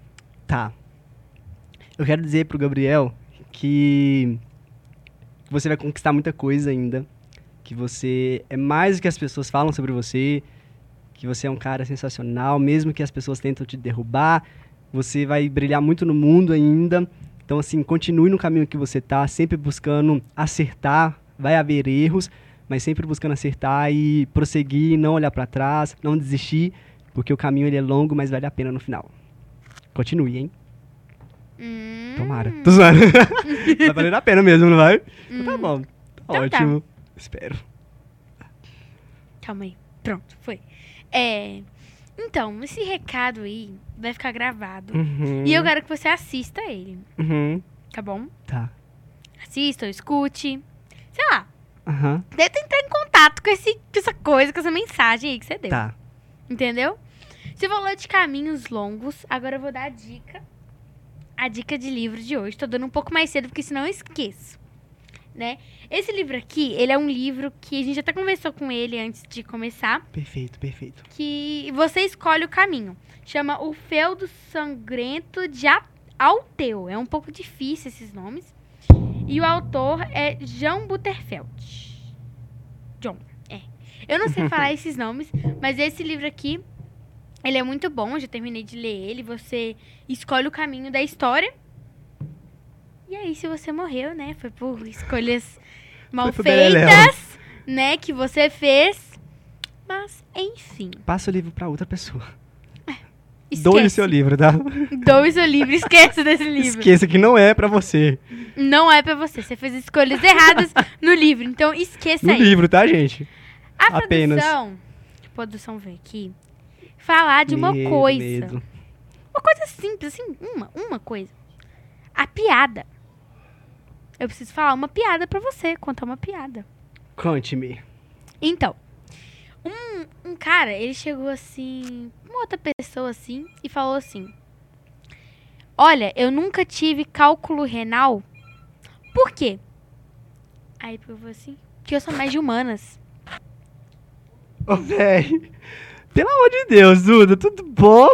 Tá. Eu quero dizer pro Gabriel que você vai conquistar muita coisa ainda. Que você é mais do que as pessoas falam sobre você. Que você é um cara sensacional, mesmo que as pessoas tentam te derrubar. Você vai brilhar muito no mundo ainda. Então, assim, continue no caminho que você tá, sempre buscando acertar. Vai haver erros, mas sempre buscando acertar e prosseguir, não olhar pra trás, não desistir, porque o caminho ele é longo, mas vale a pena no final. Continue, hein? Hum, Tomara. Tô zoando. vai valer a pena mesmo, não vai? Então tá bom. Tá Então tá. ótimo. Espero. Calma aí. Pronto, foi. É. Então, esse recado aí vai ficar gravado. Uhum. E eu quero que você assista ele, Uhum. tá bom? Tá. Assista ou escute. Sei lá. Aham. Tenta entrar em contato com, esse, com essa coisa, com essa mensagem aí que você deu. Tá. Entendeu? Você falou de caminhos longos, agora eu vou dar a dica. A dica de livro de hoje. Tô dando um pouco mais cedo, porque senão eu esqueço. Né? Esse livro aqui, ele é um livro que a gente até conversou com ele antes de começar. Perfeito, perfeito. Que você escolhe o caminho. Chama O Feudo Sangrento de Alteu. É um pouco difícil esses nomes. E o autor é Jean Butterfeld. John, é. Eu não sei falar esses nomes, mas esse livro aqui, ele é muito bom. Eu já terminei de ler ele. Você escolhe o caminho da história. E aí, se você morreu, né? Foi por escolhas mal feitas, né? Que você fez. Mas, enfim. Passa o livro pra outra pessoa. Esquece. Doe o seu livro, tá? Doe o seu livro. Esqueça desse livro. Esqueça que não é pra você. Não é pra você. Você fez escolhas erradas no livro. Então, esqueça No aí. livro, tá, gente? A apenas. produção... A produção veio aqui falar de uma Medo, coisa. medo. Uma coisa simples, assim. Uma, uma coisa. A piada. Eu preciso falar uma piada pra você. Contar uma piada. Conte-me. Então, um, um cara, ele chegou assim, uma outra pessoa assim, e falou assim: Olha, eu nunca tive cálculo renal. Por quê? Aí eu falei assim: Porque eu sou mais de humanas. Ô, véi. Pelo amor de Deus, Duda, tudo bom?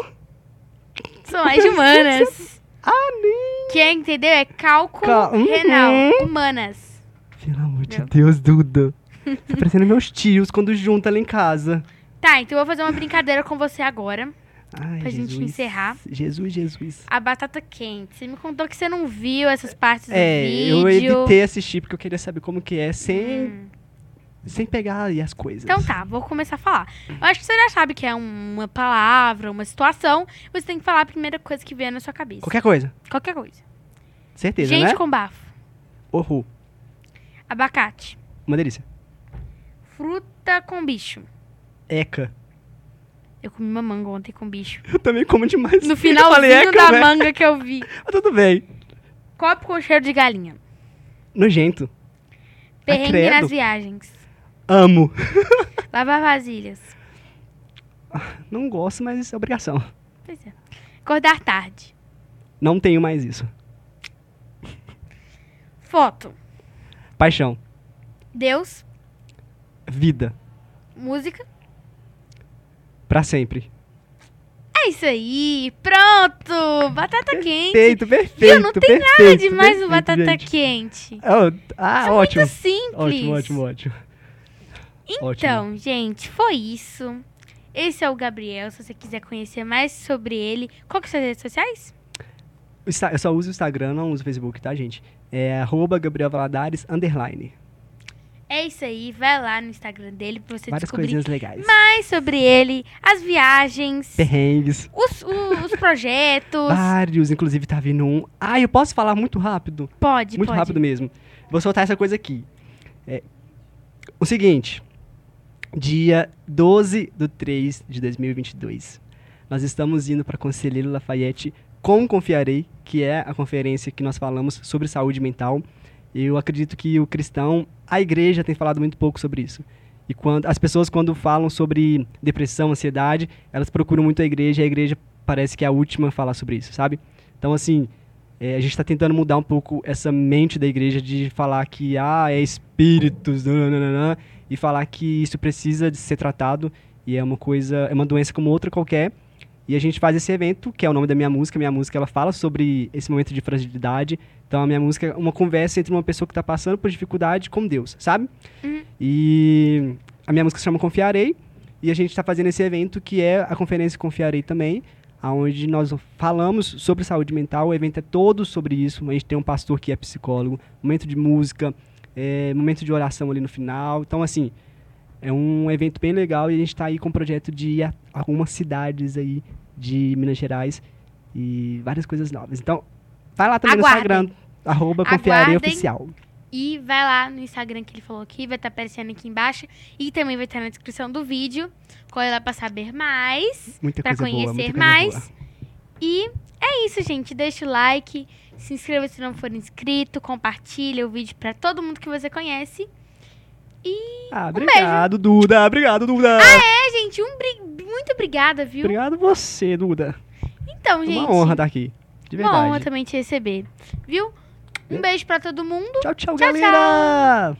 Sou mais de humanas. Ah, nem. Que é, entendeu? É cálculo Cal- Uhum. renal. Humanas. Pelo amor de de Deus, Duda. Tá parecendo meus tios quando junta lá em casa. Tá, então eu vou fazer uma brincadeira com você agora. Ai, Pra gente Jesus. encerrar. Jesus, Jesus. A batata quente. Você me contou que você não viu essas partes do É, vídeo. eu evitei assistir porque eu queria saber como que é sem, Hum. Sem pegar aí as coisas. Então tá, vou começar a falar. Eu acho que você já sabe que é uma palavra, uma situação. Você tem que falar a primeira coisa que vier na sua cabeça. Qualquer coisa. Qualquer coisa. Certeza, Gente né? com bafo. Orru. Abacate. Uma delícia. Fruta com bicho. Eca. Eu comi uma manga ontem com bicho. Eu também como demais. No Eu falei finalzinho da velho. manga que eu vi. Mas tudo bem. Copo com cheiro de galinha. Nojento. Perrengue credo. nas viagens. Amo. Lavar vasilhas. Não gosto, mas é obrigação. Pois é. Acordar tarde. Não tenho mais isso. Foto. Paixão. Deus. Vida. Música. Pra sempre. É isso aí. Pronto. Batata quente. Perfeito, perfeito. Viu? Não tem nada perfeito, demais no perfeito, batata gente. quente. Oh, ah, É ótimo. muito simples. Ótimo, ótimo, ótimo. Então, gente, foi isso. Esse é o Gabriel. Se você quiser conhecer mais sobre ele, qual que são as redes sociais? Eu só uso o Instagram, não uso o Facebook, tá, gente? É arroba Gabriel Valadares, underline. É isso aí. Vai lá no Instagram dele pra você Várias descobrir coisinhas legais. mais sobre ele, as viagens, Perrengues. os, os projetos. Vários, inclusive tá vindo um. Ah, eu posso falar muito rápido? pode, Muito pode. rápido mesmo. Vou soltar essa coisa aqui. É, o seguinte. Dia 12 de 3 de 2022. Nós estamos indo para Conselheiro Lafayette com Confiarei, que é a conferência que nós falamos sobre saúde mental. Eu acredito que o cristão, a igreja tem falado muito pouco sobre isso. E quando as pessoas quando falam sobre depressão, ansiedade, elas procuram muito a igreja, e a igreja parece que é a última a falar sobre isso, sabe? Então assim, é, a gente está tentando mudar um pouco essa mente da igreja de falar que ah, é espíritos, nananana, e falar que isso precisa de ser tratado e é uma coisa, é uma doença como outra qualquer. E a gente faz esse evento, que é o nome da minha música. Minha música ela fala sobre esse momento de fragilidade. Então a minha música é uma conversa entre uma pessoa que está passando por dificuldade com Deus, sabe? Uhum. E a minha música se chama Confiarei. E a gente está fazendo esse evento que é a conferência Confiarei também, aonde nós falamos sobre saúde mental. O evento é todo sobre isso. A gente tem um pastor que é psicólogo, momento de música, é, momento de oração ali no final. Então, assim, é um evento bem legal e a gente está aí com o projeto de ir a algumas cidades aí de Minas Gerais e várias coisas novas. Então, vai lá também Aguardem. no Instagram, arroba. Oficial. E vai lá no Instagram que ele falou aqui, vai estar aparecendo aqui embaixo. E também vai estar na descrição do vídeo. Corre lá pra saber mais. Muita Pra boa, conhecer coisa mais. boa. E é isso, gente. Deixa o like, se inscreva se não for inscrito, compartilha o vídeo pra todo mundo que você conhece. E Ah, um obrigado, Duda. Obrigado, Duda. é, gente, um bri- muito obrigada, viu? Obrigado você, Duda. Então, É gente, uma honra estar aqui. De uma honra verdade. também te receber. Viu? Um beijo pra todo mundo. Tchau, tchau, Tchau, galera.